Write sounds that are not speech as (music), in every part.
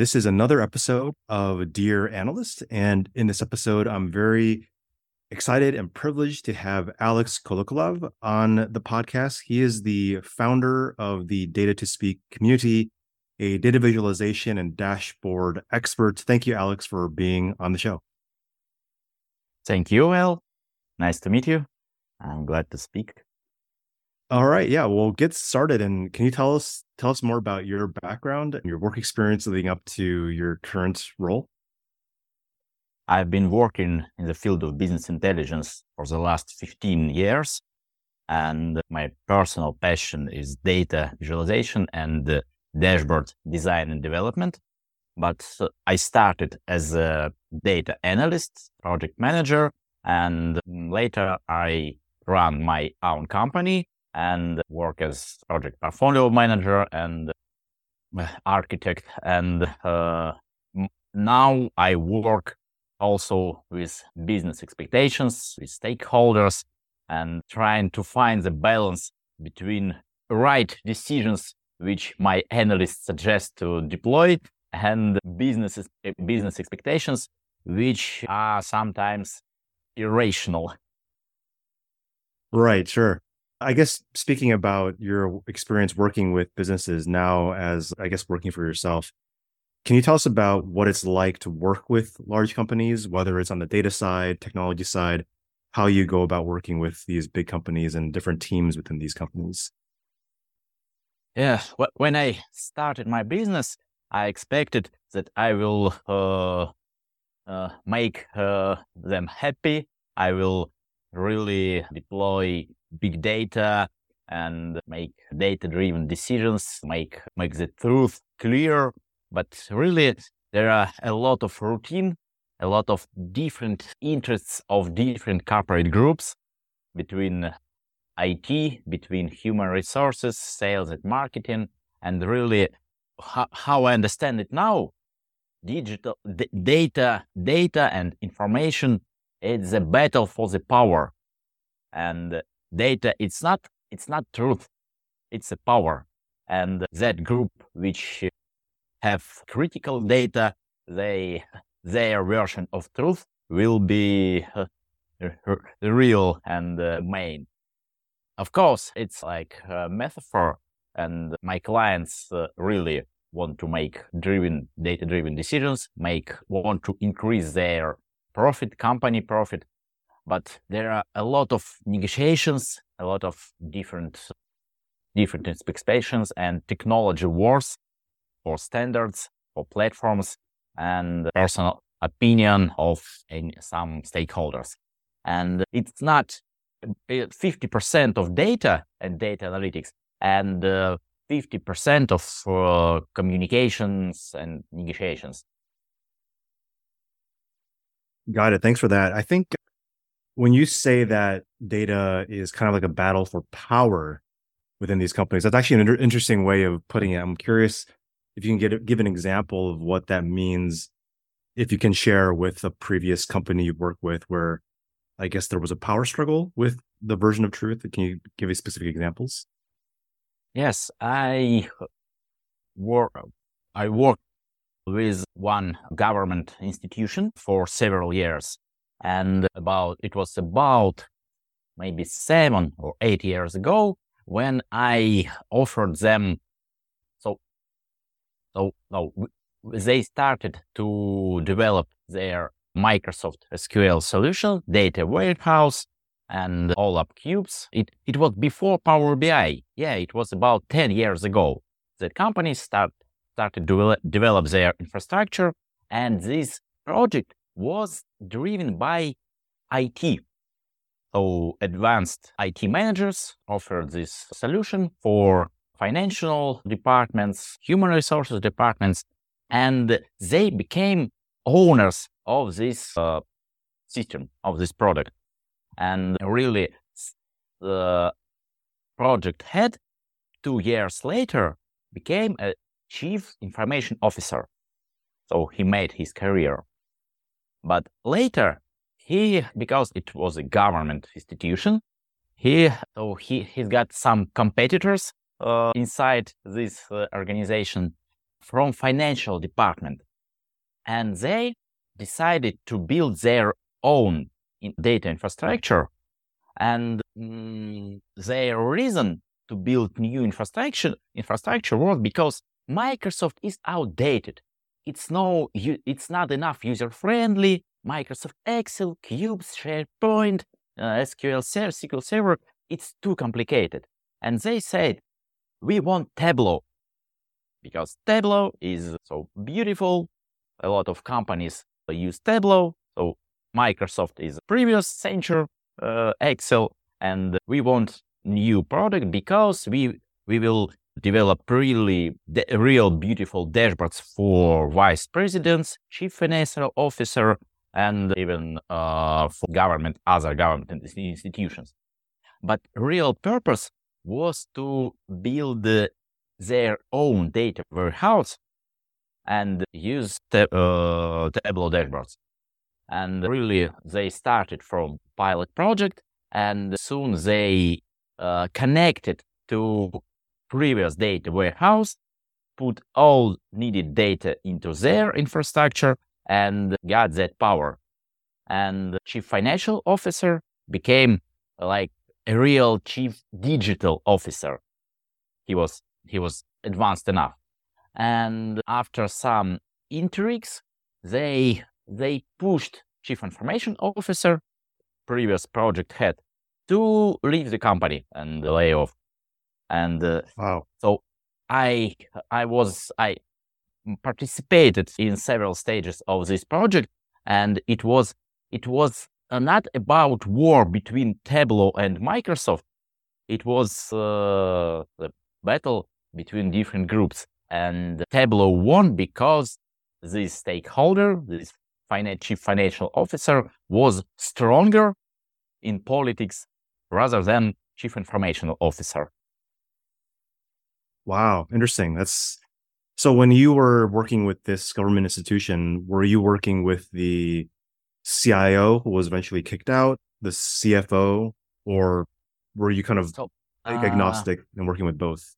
This is another episode of Dear Analyst. And in this episode, I'm very excited and privileged to have Alex Kolokolov on the podcast. He is the founder of the Data to Speak community, a data visualization and dashboard expert. Thank you, Alex, for being on the show. Thank you, Al. Nice to meet you. I'm glad to speak. All right, yeah, we'll get started. And can you tell us tell us more about your background and your work experience leading up to your current role? I've been working in the field of business intelligence for the last 15 years, and my personal passion is data visualization and dashboard design and development. But I started as a data analyst, project manager, and later I ran my own company and work as project portfolio manager and uh, architect. And uh, now I work also with business expectations, with stakeholders, and trying to find the balance between right decisions which my analysts suggest to deploy and business eh, business expectations which are sometimes irrational. Right, sure. I guess speaking about your experience working with businesses now, as I guess working for yourself, can you tell us about what it's like to work with large companies, whether it's on the data side, technology side, how you go about working with these big companies and different teams within these companies? Yeah, when I started my business, I expected that I will uh, uh, make uh, them happy. I will really deploy big data and make data driven decisions, make, make the truth clear. But really, there are a lot of routine, a lot of different interests of different corporate groups between IT, between human resources, sales and marketing. And really, how, how I understand it now, digital d- data, data and information, it's a battle for the power. And data it's not it's not truth it's a power and that group which have critical data they their version of truth will be uh, real and uh, main of course it's like a metaphor and my clients uh, really want to make driven data driven decisions make want to increase their profit company profit but there are a lot of negotiations, a lot of different different expectations and technology wars for standards, for platforms, and personal opinion of some stakeholders. And it's not 50% of data and data analytics and uh, 50% of uh, communications and negotiations. Got it. Thanks for that. I think when you say that data is kind of like a battle for power within these companies, that's actually an inter- interesting way of putting it. I'm curious if you can get give an example of what that means, if you can share with a previous company you worked with where I guess there was a power struggle with the version of truth. Can you give me specific examples? Yes, I work. I worked with one government institution for several years and about, it was about maybe seven or eight years ago when I offered them. So, so, no, they started to develop their Microsoft SQL solution, data warehouse, and OLAP cubes. It, it was before Power BI. Yeah, it was about 10 years ago. that companies start, started to develop their infrastructure, and this project was driven by IT. So advanced IT managers offered this solution for financial departments, human resources departments, and they became owners of this uh, system, of this product. And really, the project head two years later became a chief information officer. So he made his career. But later, he, because it was a government institution, he, so he, he's got some competitors uh, inside this uh, organization from financial department. And they decided to build their own data infrastructure. And mm, their reason to build new infrastructure infrastructure was because Microsoft is outdated. It's no, it's not enough user friendly. Microsoft Excel, Cubes, SharePoint, uh, SQL Server, SQL Server, it's too complicated. And they said, we want Tableau because Tableau is so beautiful. A lot of companies use Tableau. So Microsoft is previous century uh, Excel, and we want new product because we we will develop really de- real beautiful dashboards for vice presidents, chief financial officer, and even uh, for government, other government institutions. But real purpose was to build their own data warehouse and use the, uh, Tableau dashboards. And really, they started from pilot project, and soon they uh, connected to previous data warehouse, put all needed data into their infrastructure, and got that power. And chief financial officer became like a real chief digital officer. He was he was advanced enough. And after some intrigues, they they pushed chief information officer, previous project head, to leave the company and lay off. And uh, wow. So I I was I participated in several stages of this project, and it was it was not about war between Tableau and Microsoft. It was uh, the battle between different groups. And Tableau won because this stakeholder, this chief financial officer, was stronger in politics rather than chief information officer. Wow, interesting. That's so when you were working with this government institution, were you working with the CIO who was eventually kicked out, the CFO, or were you kind of so, uh, agnostic and working with both?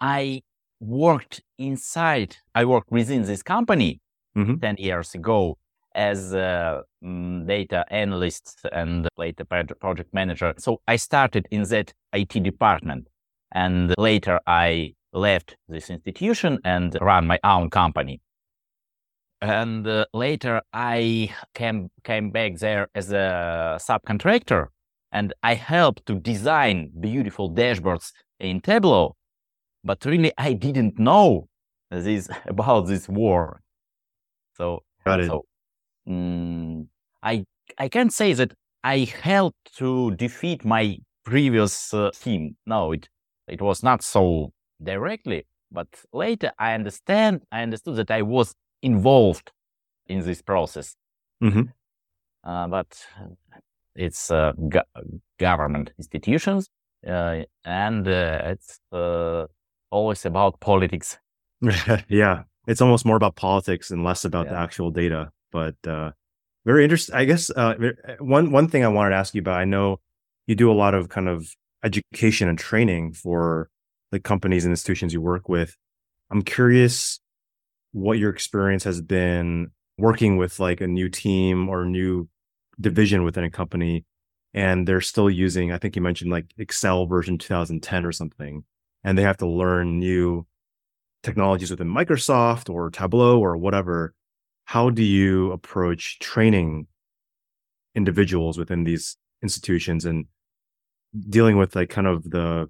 I worked inside, I worked within this company mm-hmm. 10 years ago as a um, data analyst and later project manager. So I started in that IT department and later I left this institution and ran my own company. And uh, later I came, came back there as a subcontractor and I helped to design beautiful dashboards in Tableau, but really I didn't know this (laughs) about this war. So, so um, I I can say that I helped to defeat my previous uh, team. No, it it was not so directly, but later I understand I understood that I was involved in this process. Mm-hmm. Uh, but it's uh, go- government institutions, uh, and uh, it's uh, always about politics. (laughs) (laughs) yeah, it's almost more about politics and less about yeah. the actual data. But uh, very interesting. I guess uh, one one thing I wanted to ask you about. I know you do a lot of kind of education and training for the companies and institutions you work with. I'm curious what your experience has been working with like a new team or new division within a company and they're still using i think you mentioned like excel version 2010 or something and they have to learn new technologies within microsoft or tableau or whatever how do you approach training individuals within these institutions and dealing with like kind of the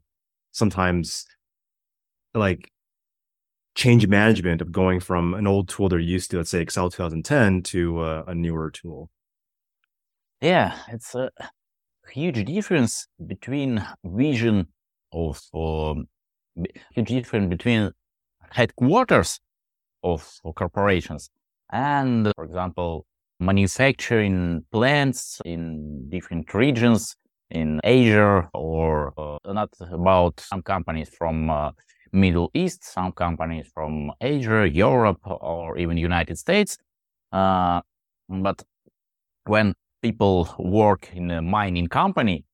sometimes like change management of going from an old tool they're used to, let's say Excel 2010, to a newer tool? Yeah, it's a huge difference between vision of um, huge difference between headquarters of, corporations and, for example, manufacturing plants in different regions in Asia or uh, not about some companies from uh, Middle East, some companies from Asia, Europe, or even United States. Uh, but when people work in a mining company,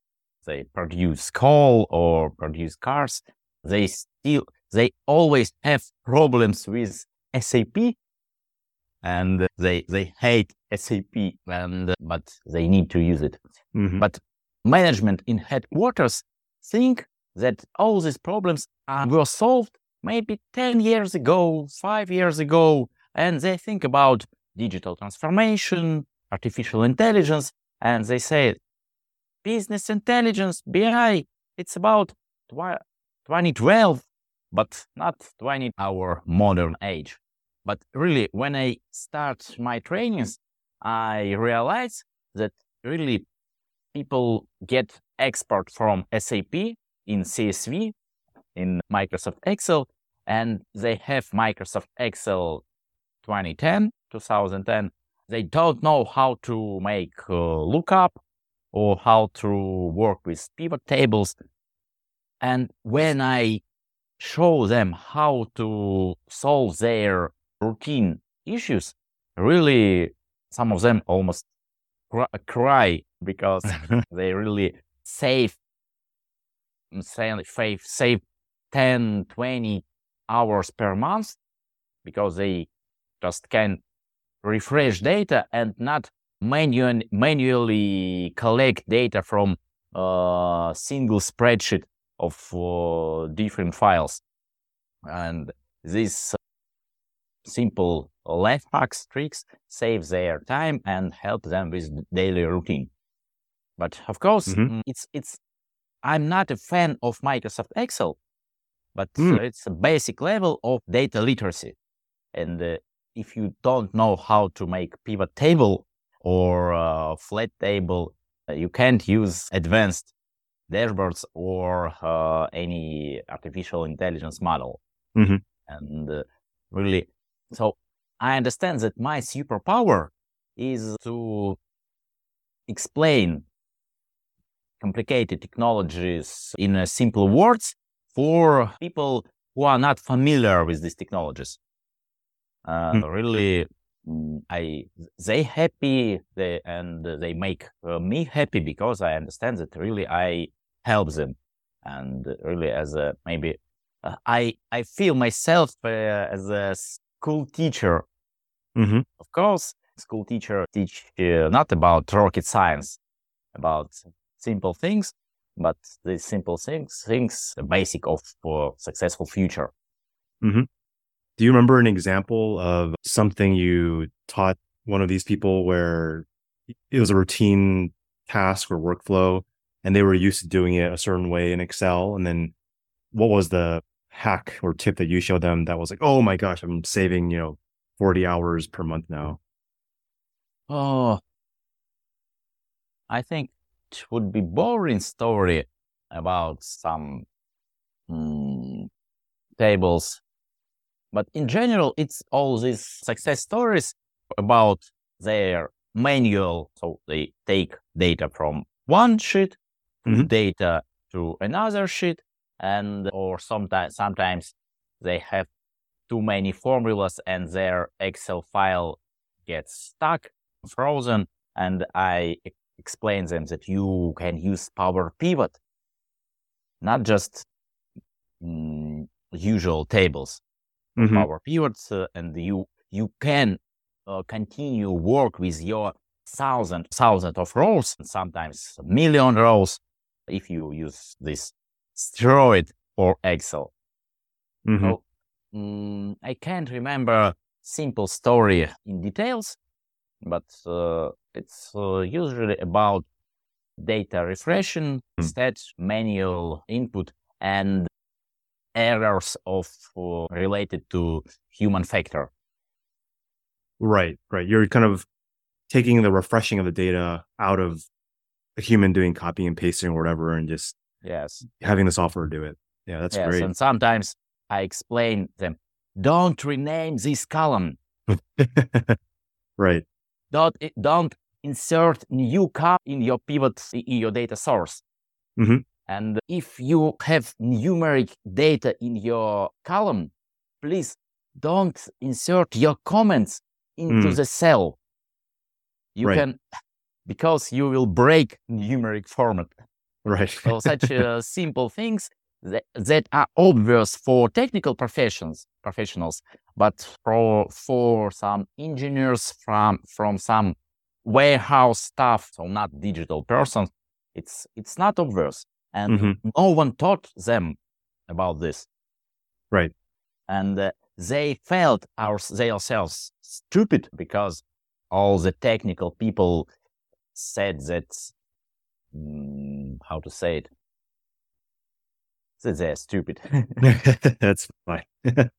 they produce coal or produce cars, they still they always have problems with SAP and they they hate SAP and but they need to use it. Mm-hmm. But management in headquarters think that all these problems are, were solved maybe 10 years ago, 5 years ago and they think about digital transformation, artificial intelligence and they say business intelligence, BI, it's about 2012, but not 20 our modern age. But really, when I start my trainings, I realize that really people get expert from SAP in CSV, in Microsoft Excel, and they have Microsoft Excel 2010, 2010. They don't know how to make uh, lookup or how to work with pivot tables. And when I show them how to solve their routine issues, really, some of them almost cry because (laughs) they really save, save, save 10, 20 hours per month because they just can refresh data and not manual, manually collect data from a single spreadsheet of uh, different files. And this simple life hacks tricks save their time and help them with daily routine. But of course, mm-hmm. Mm, it's it's I'm not a fan of Microsoft Excel, but mm. it's a basic level of data literacy. And uh, if you don't know how to make pivot table or a flat table. Uh, you can't use advanced dashboards or uh, any artificial intelligence model. Mm-hmm. And uh, really, so I understand that my superpower is to explain complicated technologies in simple words for people who are not familiar with these technologies. Uh, mm-hmm. Really, Mm, I they happy they, and they make uh, me happy because I understand that really I help them and really as a maybe uh, I I feel myself uh, as a school teacher. Mm-hmm. Of course, school teacher teach uh, not about rocket science, about simple things, but the simple things things the basic of for successful future. Mm-hmm. Do you remember an example of something you taught one of these people where it was a routine task or workflow and they were used to doing it a certain way in Excel? And then what was the hack or tip that you showed them that was like, oh my gosh, I'm saving, you know, 40 hours per month now? Oh, I think it would be boring story about some mm, tables but in general, it's all these success stories about their manual. So they take data from one sheet, mm-hmm. data to another sheet, and or sometimes sometimes they have too many formulas and their Excel file gets stuck, frozen, and I explain them that you can use Power Pivot, not just mm, usual tables mm-hmm. Power Pivots, uh, and you you can uh, continue work with your thousand thousand of rows, and sometimes million rows, if you use this steroid or Excel. Mm-hmm. So um, I can't remember simple story in details, but uh, it's uh, usually about data refreshing, mm. manual input, and errors of uh, related to human factor. Right, right. You're kind of taking the refreshing of the data out of a human doing copy and pasting or whatever, and just yes, having the software do it. Yeah, that's yes, great. And sometimes I explain them, don't rename this column. (laughs) right. Don't don't insert new column in your pivot in your data source. Mm-hmm. And if you have numeric data in your column, please don't insert your comments into Mm. the cell. You Right. can, because you will break numeric format. Right. So such (laughs) uh, simple things that, that are obvious for technical professions professionals, but for for some engineers from from some warehouse staff, so not digital persons, it's it's not obvious, and Mhm. no one taught them about this. Right. and uh, they felt our, themselves stupid because all the technical people said that mm, how to say it that they're stupid (laughs) That's fine. (laughs)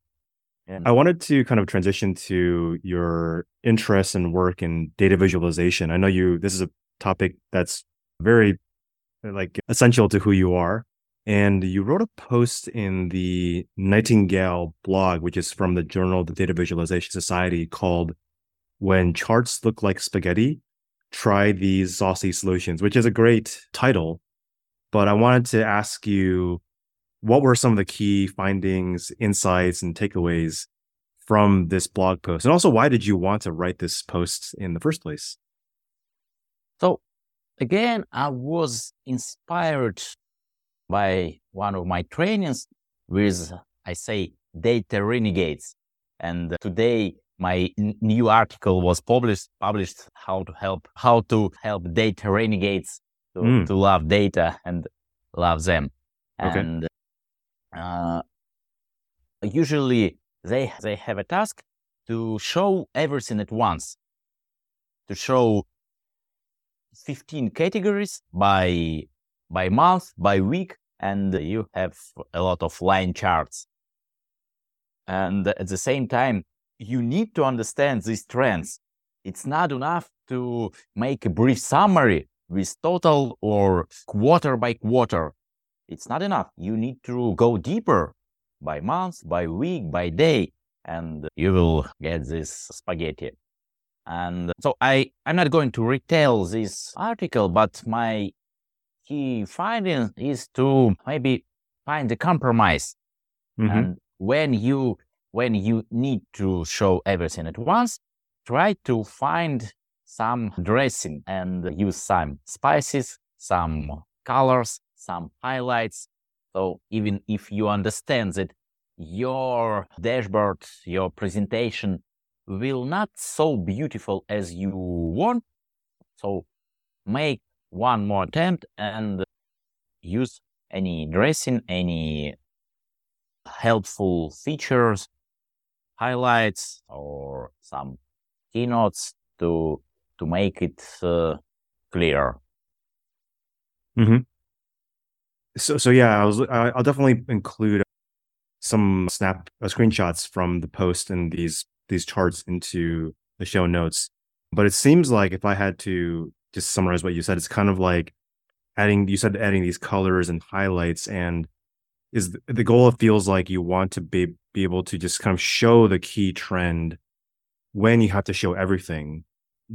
Yeah. I wanted to kind of transition to your interest and work in data visualization. I know you, this is a topic that's very like essential to who you are. And you wrote a post in the Nightingale blog, which is from the journal, of the Data Visualization Society called When Charts Look Like Spaghetti, Try These Saucy Solutions, which is a great title. But I wanted to ask you, what were some of the key findings, insights, and takeaways from this blog post? And also, why did you want to write this post in the first place? so again i was inspired by one of my trainings with i say data renegades and today my n- new article was published published how to help how to help data renegades to, Mm. to love data and love them Okay. and uh, usually they they have a task to show everything at once to show 15 categories by by month by week and you have a lot of line charts and at the same time you need to understand these trends it's not enough to make a brief summary with total or quarter by quarter it's not enough you need to go deeper by month by week by day and you will get this spaghetti and so I, I'm not going to retell this article, but my key finding is to maybe find a compromise. Mhm. And when you when you need to show everything at once, try to find some dressing and use some spices, some colors, some highlights. So even if you understand that your dashboard, your presentation will not so beautiful as you want. So make one more attempt and use any dressing, any helpful features, highlights, or some keynotes to to make it uh, clear. So, so yeah, I was, I'll definitely include some snap uh, screenshots from the post and these these charts into the show notes. But it seems like if I had to just summarize what you said, it's kind of like adding. You said adding these colors and highlights, and is the, the goal? It feels like you want to be be able to just kind of show the key trend when you have to show everything.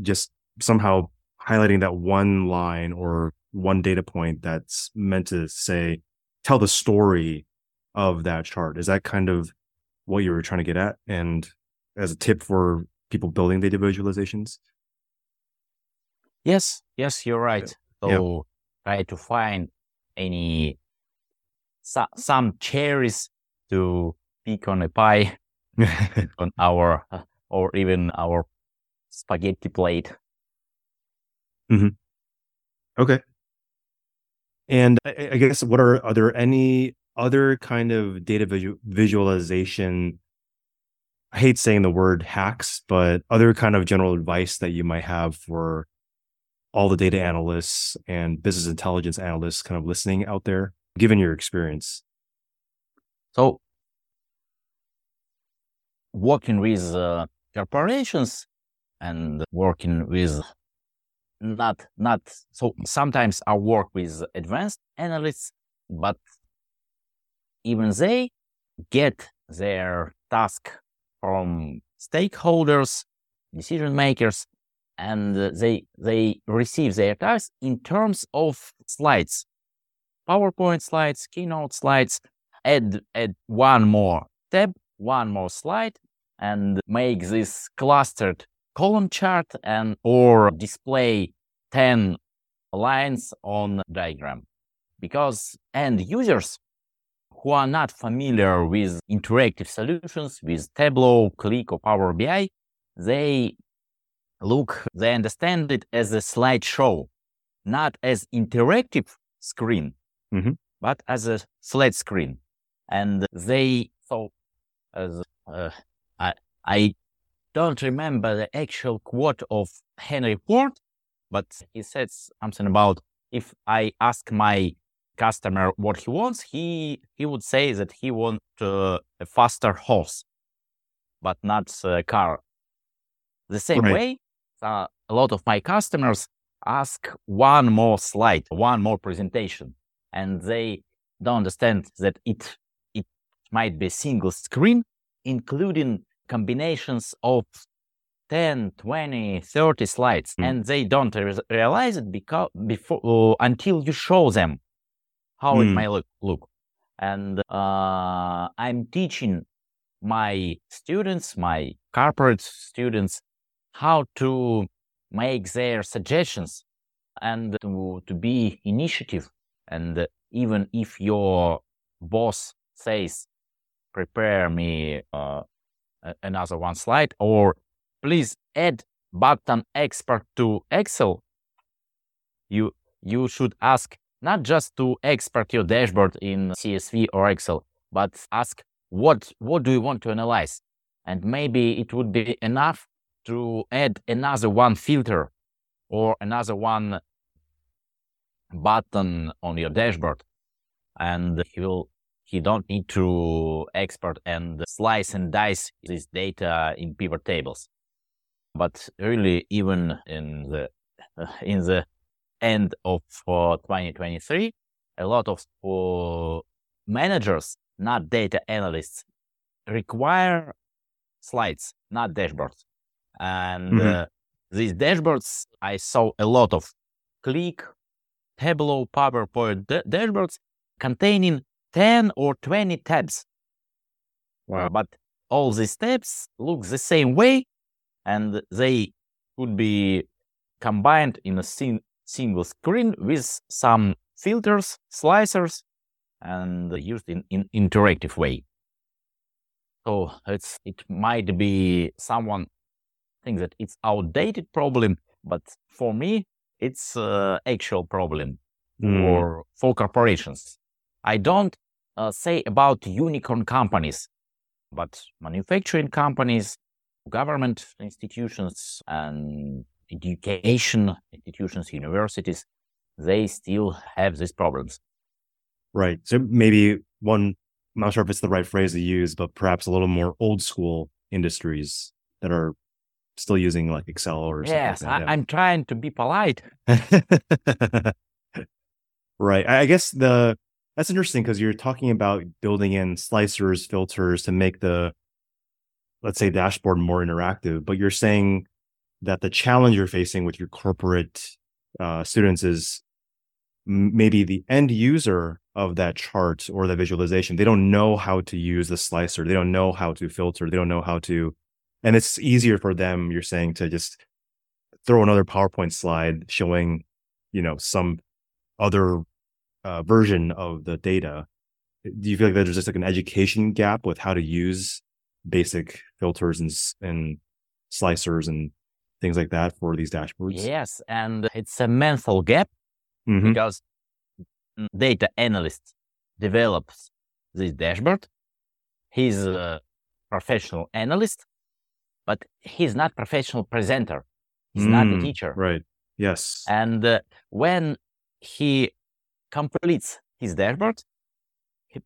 Just somehow highlighting that one line or one data point that's meant to say tell the story of that chart. Is that kind of what you were trying to get at? And as a tip for people building data visualizations? Yes, yes, you're right. Yeah. So try to find any so, some cherries to pick on a pie (laughs) on our uh, or even our spaghetti plate. okay. And I, I guess what are are there any other kind of data visu- visualization? I hate saying the word hacks, but other kind of general advice that you might have for all the data analysts and business intelligence analysts kind of listening out there, given your experience. So working with uh, corporations and working with not not so sometimes I work with advanced analysts, but even they get their task from stakeholders, decision makers, and they they receive their task in terms of slides, PowerPoint slides, keynote slides, add, add one more tab, one more slide, and make this clustered column chart and or display 10 lines on diagram. Because end users who are not familiar with interactive solutions, with Tableau, Qlik or Power BI, they look, they understand it as a slideshow, not as interactive screen, Mhm. but as a slide screen. And they thought, as uh, I, I don't remember the actual quote of Henry Ford, but he said something about if I ask my customer what he wants, he he would say that he wants uh, a faster horse, but not a car. The same Right. way, uh, a lot of my customers ask one more slide, one more presentation, and they don't understand that it it might be single screen, including combinations of 10, 20, 30 slides, Mm. and they don't re- realize it because before uh, until you show them how it Mm. might look. look. And uh, I'm teaching my students, my corporate students, how to make their suggestions and to, to be initiative. And even if your boss says, prepare me uh, another one slide or please add button export to Excel, you you should ask not just to export your dashboard in CSV or Excel, but ask what what do you want to analyze, and maybe it would be enough to add another one filter or another one button on your dashboard, and he will he don't need to export and slice and dice this data in pivot tables. But really, even in the (laughs) in the end of uh, 2023, a lot of uh, managers, not data analysts, require slides, not dashboards. And Mhm. uh, these dashboards, I saw a lot of Qlik, Tableau, PowerPoint da- dashboards containing 10 or 20 tabs. Wow. But all these tabs look the same way and they could be combined in a sing- single screen with some filters, slicers, and used in, in interactive way. So it's it might be someone thinks that it's outdated problem, but for me it's uh, actual problem Mm. for for corporations. I don't uh, say about unicorn companies, but manufacturing companies, government institutions, and education institutions, universities, they still have these problems. Right. So maybe one, I'm not sure if it's the right phrase to use, but perhaps a little more old school industries that are still using like Excel or Yes, something I, I'm trying to be polite. (laughs) right. I guess the that's interesting because you're talking about building in slicers, filters to make the let's say dashboard more interactive, but you're saying that the challenge you're facing with your corporate uh, students is maybe the end user of that chart or the visualization. They don't know how to use the slicer. They don't know how to filter. They don't know how to and it's easier for them you're saying to just throw another powerpoint slide showing you know some other uh, version of the data do you feel like there's just like an education gap with how to use basic filters and and slicers and things like that for these dashboards Yes, and it's a mental gap Mhm. because mm, data analyst develops this dashboard. He's a professional analyst, but he's not professional presenter. He's not a Mm, teacher. right yes And uh, when he completes his dashboard,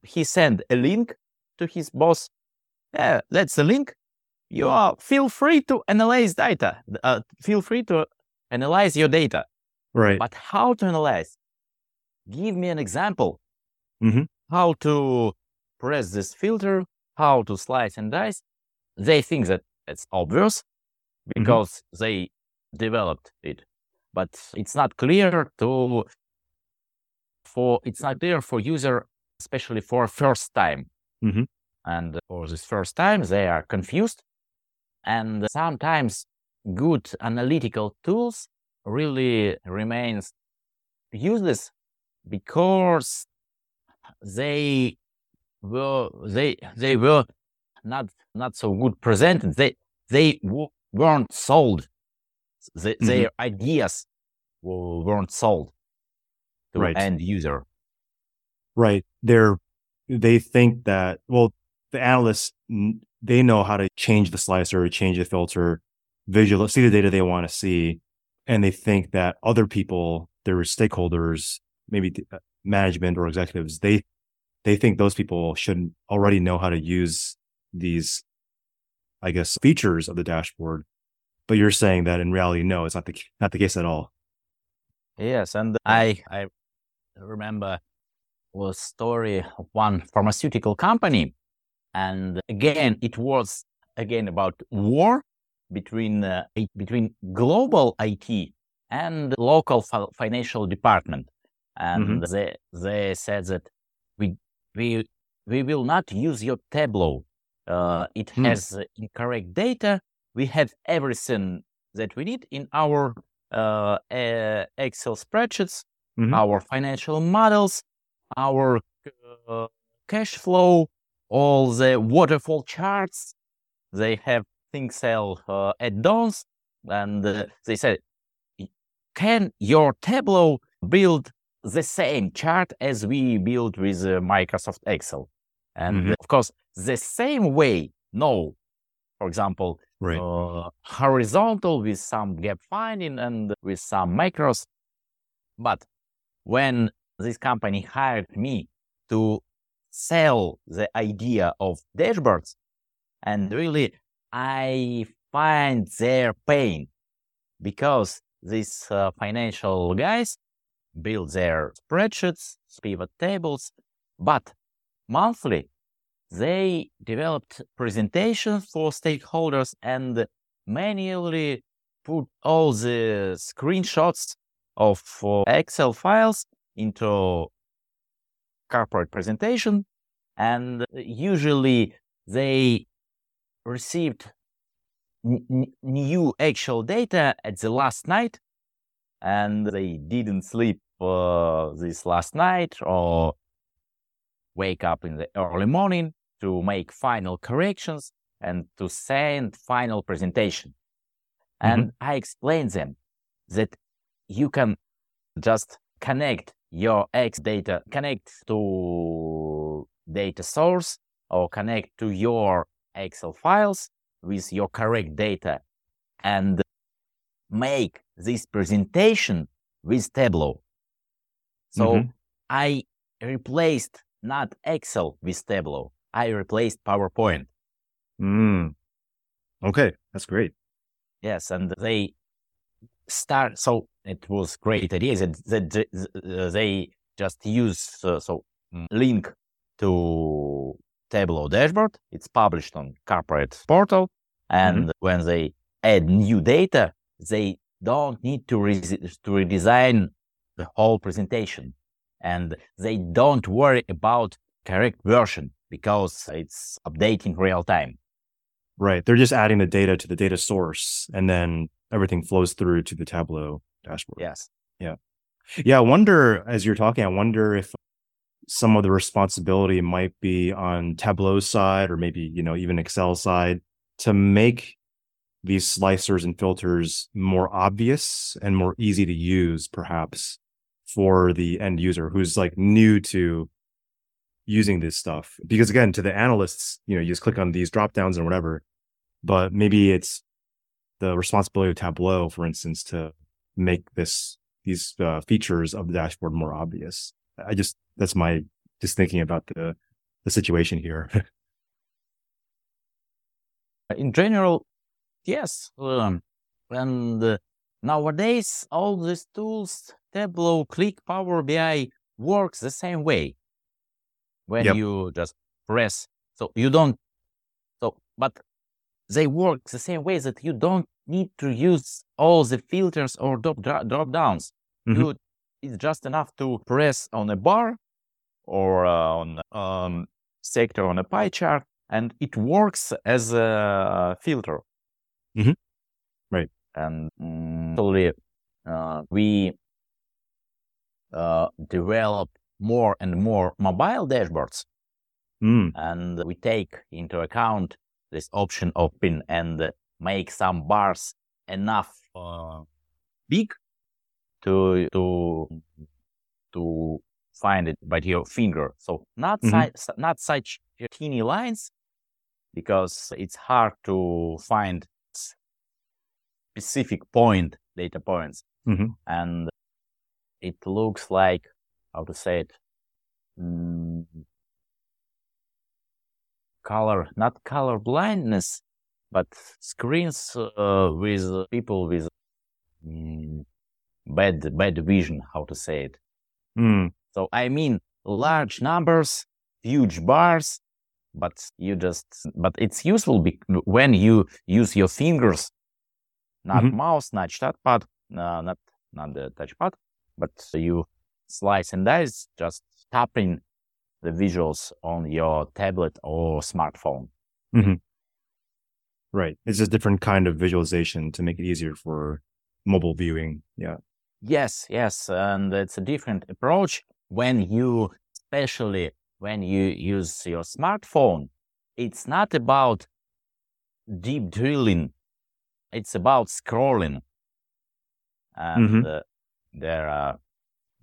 he, send a link to his boss. Yeah, that's the link. You are feel free to analyze data. Uh, feel free to analyze your data. right But how to analyze? Give me an example. Mhm. How to press this filter, how to slice and dice. They think that it's obvious because they developed it. But it's not clear to for it's not clear for user, especially for first time. Mhm. And for this first time, they are confused. And sometimes good analytical tools really remains useless because they were they they were not not so good presented. They they w- weren't sold. They, Mhm. Their ideas w- weren't sold to Right. end user. Right. They're they think that well, the analysts they know how to change the slicer, change the filter, visual see the data they want to see, and they think that other people, their stakeholders, maybe uh, management or executives, they they think those people should already know how to use these, I guess, features of the dashboard. But you're saying that in reality, no, it's not the not the case at all. Yes, and I I remember was story of one pharmaceutical company, and again it was again about war between uh, between global IT and local fi- financial department, and they they said that we we we will not use your Tableau. Uh, it Hmm. has incorrect data. We have everything that we need in our uh, uh, Excel spreadsheets, Mhm. our financial models, our uh, cash flow, all the waterfall charts. They have ThinkCell uh, add-ons, and uh, they said, "Can your Tableau build the same chart as we build with uh, Microsoft Excel?" And Mhm. of course, the same way. No, for example, Right. uh, horizontal with some gap finding and with some macros. But when this company hired me to sell the idea of dashboards, and really I find their pain because these uh, financial guys build their spreadsheets, pivot tables, but monthly they developed presentations for stakeholders and manually put all the screenshots of uh, Excel files into corporate presentation. And usually they received n- new actual data at the last night and they didn't sleep uh, this last night or wake up in the early morning to make final corrections and to send final presentation. And I explained them that you can just connect your X data, connect to data source or connect to your Excel files with your correct data and make this presentation with Tableau. So Mhm. I replaced not Excel with Tableau. I replaced PowerPoint. Mm. Okay, that's great. Yes, and they start. So it was great idea that, that th- uh, they just use uh, so mm, link to Tableau dashboard. It's published on corporate portal, and when they add new data, they don't need to re- to redesign the whole presentation, and they don't worry about correct version because it's updating real time. Right. They're just adding the data to the data source and then everything flows through to the Tableau dashboard. Yes. Yeah. Yeah. I wonder, as you're talking, I wonder if some of the responsibility might be on Tableau's side or maybe, you know, even Excel side to make these slicers and filters more obvious and more easy to use, perhaps for the end user who's like new to using this stuff. Because again, to the analysts, you know, you just click on these drop downs and whatever, but maybe it's the responsibility of Tableau, for instance, to make this these uh, features of the dashboard more obvious. I just that's my just thinking about the the situation here. (laughs) in general, yes. Um, and uh, nowadays, all these tools, Tableau, Qlik, Power BI, works the same way. When Yep. you just press, so you don't, so but they work the same way that you don't need to use all the filters or drop drop, downs. Mhm. You it's just enough to press on a bar or uh, on um, sector on a pie chart, and it works as a filter. Mm-hmm. Right. And mm, uh, we uh, develop more and more mobile dashboards, mm. and we take into account this option of pin and make some bars enough uh, big to to to find it by your finger. So not mm-hmm. si- not such teeny lines because it's hard to find specific point data points, mm-hmm. and it looks like how to say it. Mm, color, not color blindness, but screens uh, with people with mm, bad bad vision. How to say it? Mm. So I mean large numbers, huge bars, but you just but it's useful be- when you use your fingers, not mm-hmm. mouse, not touchpad, uh, not not the touchpad, but you slice and dice, just tapping the visuals on your tablet or smartphone. Mm-hmm. Right. It's a different kind of visualization to make it easier for mobile viewing. Yeah. Yes, yes. And it's a different approach when you, especially when you use your smartphone. It's not about deep drilling, it's about scrolling. And mm-hmm. uh, there are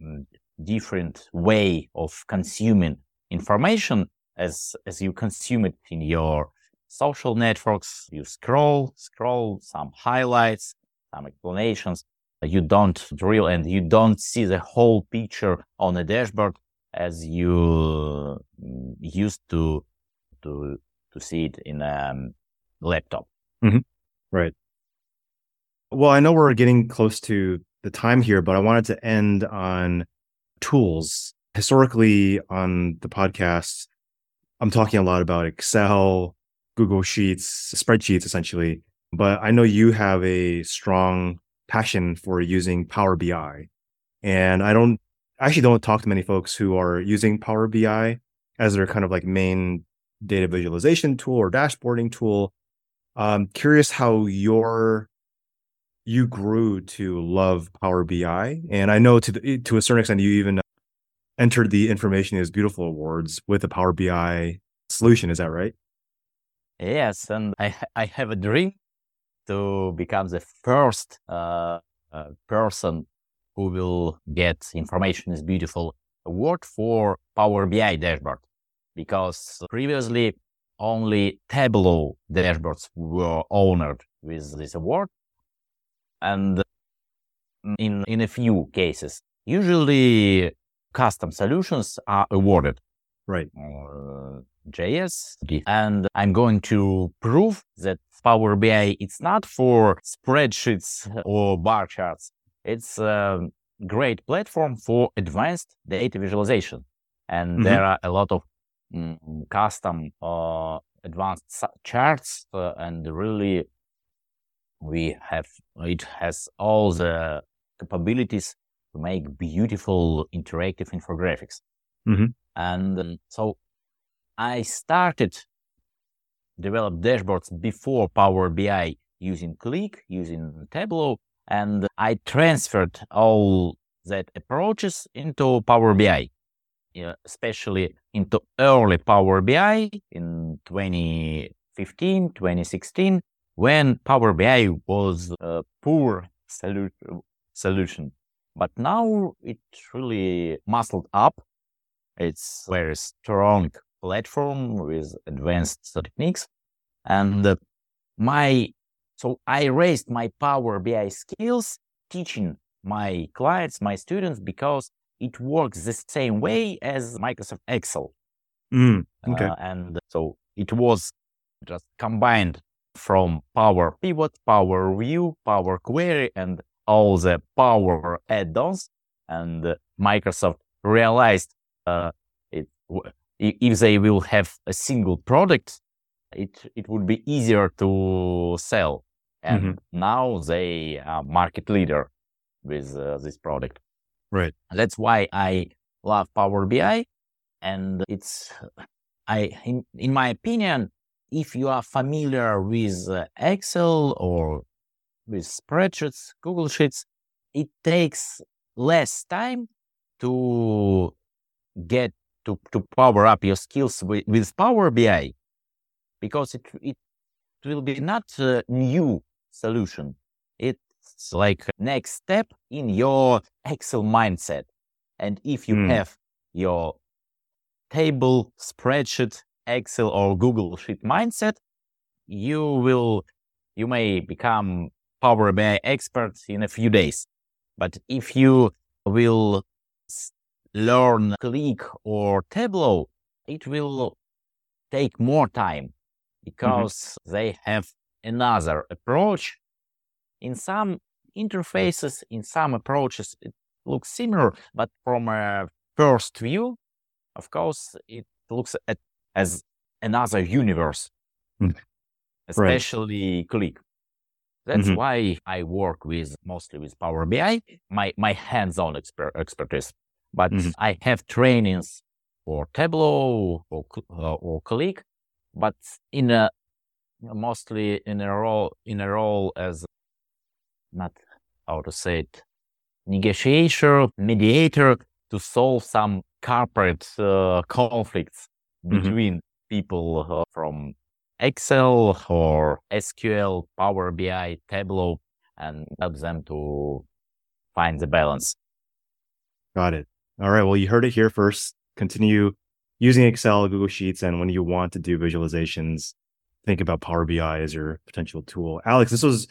mm, different way of consuming information as as you consume it in your social networks. You scroll, scroll some highlights, some explanations. You don't drill and you don't see the whole picture on a dashboard as you mm, used to to to see it in a um, laptop. Mm-hmm. Right. Well, I know we're getting close to the time here, but I wanted to end on tools. Historically, on the podcast, I'm talking a lot about Excel, Google Sheets, spreadsheets, essentially. But I know you have a strong passion for using Power BI. And I don't actually don't talk to many folks who are using Power BI as their kind of like main data visualization tool or dashboarding tool. I'm curious how your you grew to love Power BI, and I know to the, to a certain extent you even entered the Information is Beautiful awards with a Power BI solution. Is that right? Yes, and I I have a dream to become the first uh, uh, person who will get Information is Beautiful award for Power BI dashboard, because previously only Tableau dashboards were honored with this award, and in in a few cases, usually custom solutions are awarded. Right. Uh, JS, and I'm going to prove that Power BI it's not for spreadsheets or bar charts. It's a great platform for advanced data visualization, and mm-hmm. there are a lot of mm, custom uh, advanced charts, uh, and really we have it has all the capabilities to make beautiful interactive infographics. Mm-hmm. And um, so I started develop dashboards before Power BI using Qlik, using Tableau, and I transferred all that approaches into Power BI, especially into early Power BI in 2015, 2016, when Power BI was a poor solu- solution. But now it really muscled up. It's very strong platform with advanced techniques. And uh, my, so I raised my Power BI skills teaching my clients, my students, because it works the same way as Microsoft Excel. Mm, okay. Uh, and so it was just combined from Power Pivot, Power View, Power Query, and all the Power add-ons. And Microsoft realized uh, it, if they will have a single product, it it would be easier to sell. And mm-hmm. now they are market leader with uh, this product. Right. That's why I love Power BI. And it's, I, in, in my opinion, if you are familiar with uh, Excel or with spreadsheets, Google Sheets, it takes less time to get to, to power up your skills with, with Power BI because it, it will be not a new solution. It's like next step in your Excel mindset. And if you Mm. have your table, spreadsheet, Excel or Google Sheet mindset, you will, you may become Power BI expert in a few days. But if you will s- learn Qlik or Tableau, it will take more time because they have another approach. In some interfaces, in some approaches, it looks similar, but from a first view, of course, it looks at, as another universe, Mm. especially Qlik. That's Mhm. why I work with mostly with Power BI, my, my hands-on exper- expertise. But Mhm. I have trainings for Tableau or, uh, or Qlik, but in a mostly in a role in a role as not how to say it negotiator mediator to solve some corporate uh, conflicts Mhm. between people uh, from excel or sql power bi tableau and help them to find the balance Got it. All right. Well, you heard it here first. Continue using Excel, Google Sheets, and when you want to do visualizations, think about Power BI as your potential tool. Alex, this was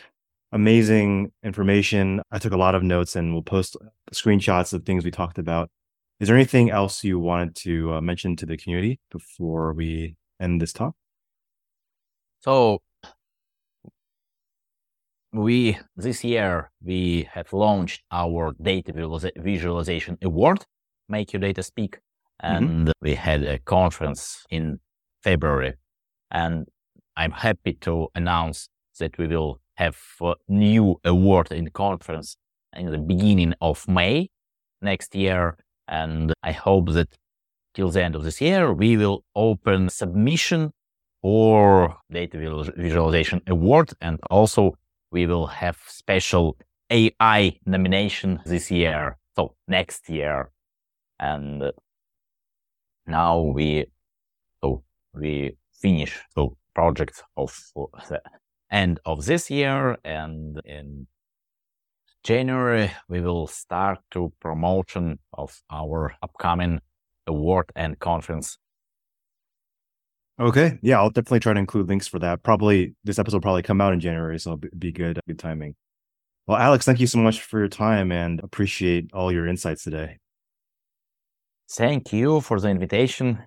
amazing information. I took a lot of notes and we'll post screenshots of things we talked about. Is there anything else you wanted to uh, mention to the community before we end this talk? So we this year we have launched our data visualization award, Make Your Data Speak, mm-hmm. and we had a conference in February. And I'm happy to announce that we will have a new award in conference in the beginning of May next year. And I hope that till the end of this year, we will open submission for data visualization award. And also we will have special ai nomination this year so next year. And now we so we finish the project of the end of this year. And in january we will start to promotion of our upcoming award and conference Okay. Yeah, I'll definitely try to include links for that. Probably this episode probably come out in January, so it'll be good, good timing. Well, Alex, thank you so much for your time and appreciate all your insights today. thank you for the invitation